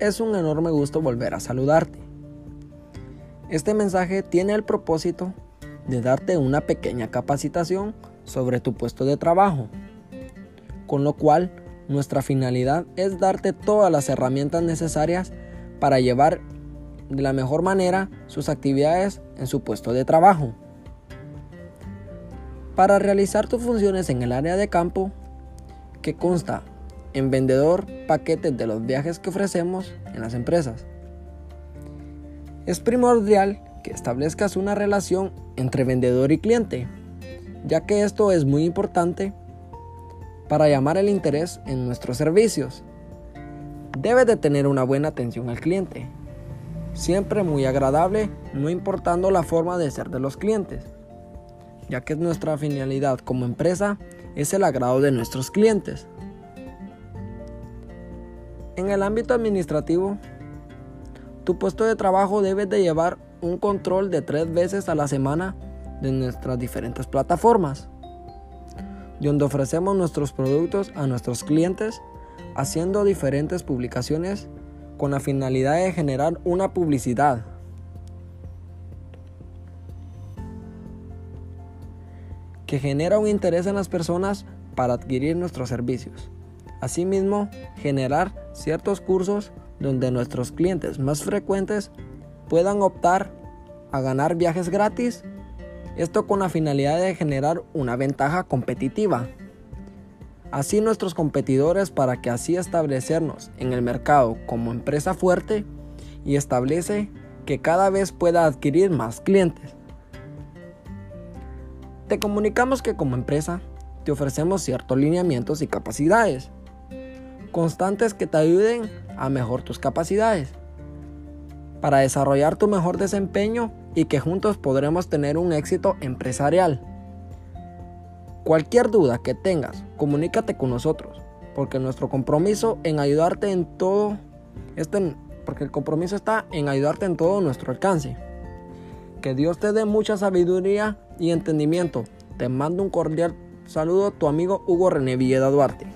es un enorme gusto volver a saludarte. Este mensaje tiene el propósito de darte una pequeña capacitación sobre tu puesto de trabajo, con lo cual nuestra finalidad es darte todas las herramientas necesarias para llevar de la mejor manera sus actividades en su puesto de trabajo. Para realizar tus funciones en el área de campo, que consta en vendedor paquetes de los viajes que ofrecemos en las empresas. Es primordial que establezcas una relación entre vendedor y cliente, ya que esto es muy importante para llamar el interés en nuestros servicios. Debes de tener una buena atención al cliente, siempre muy agradable, no importando la forma de ser de los clientes, ya que nuestra finalidad como empresa es el agrado de nuestros clientes. En el ámbito administrativo, tu puesto de trabajo debe de llevar un control de tres veces a la semana de nuestras diferentes plataformas, donde ofrecemos nuestros productos a nuestros clientes haciendo diferentes publicaciones con la finalidad de generar una publicidad. que genera un interés en las personas para adquirir nuestros servicios. Asimismo, generar ciertos cursos donde nuestros clientes más frecuentes puedan optar a ganar viajes gratis, esto con la finalidad de generar una ventaja competitiva. Así nuestros competidores para que así establecernos en el mercado como empresa fuerte y establece que cada vez pueda adquirir más clientes. Te comunicamos que como empresa te ofrecemos ciertos lineamientos y capacidades constantes que te ayuden a mejorar tus capacidades para desarrollar tu mejor desempeño y que juntos podremos tener un éxito empresarial. Cualquier duda que tengas, comunícate con nosotros, porque nuestro compromiso en ayudarte en todo, este, porque el compromiso está en ayudarte en todo nuestro alcance. Que Dios te dé mucha sabiduría y entendimiento. Te mando un cordial saludo tu amigo Hugo René Villeda Duarte.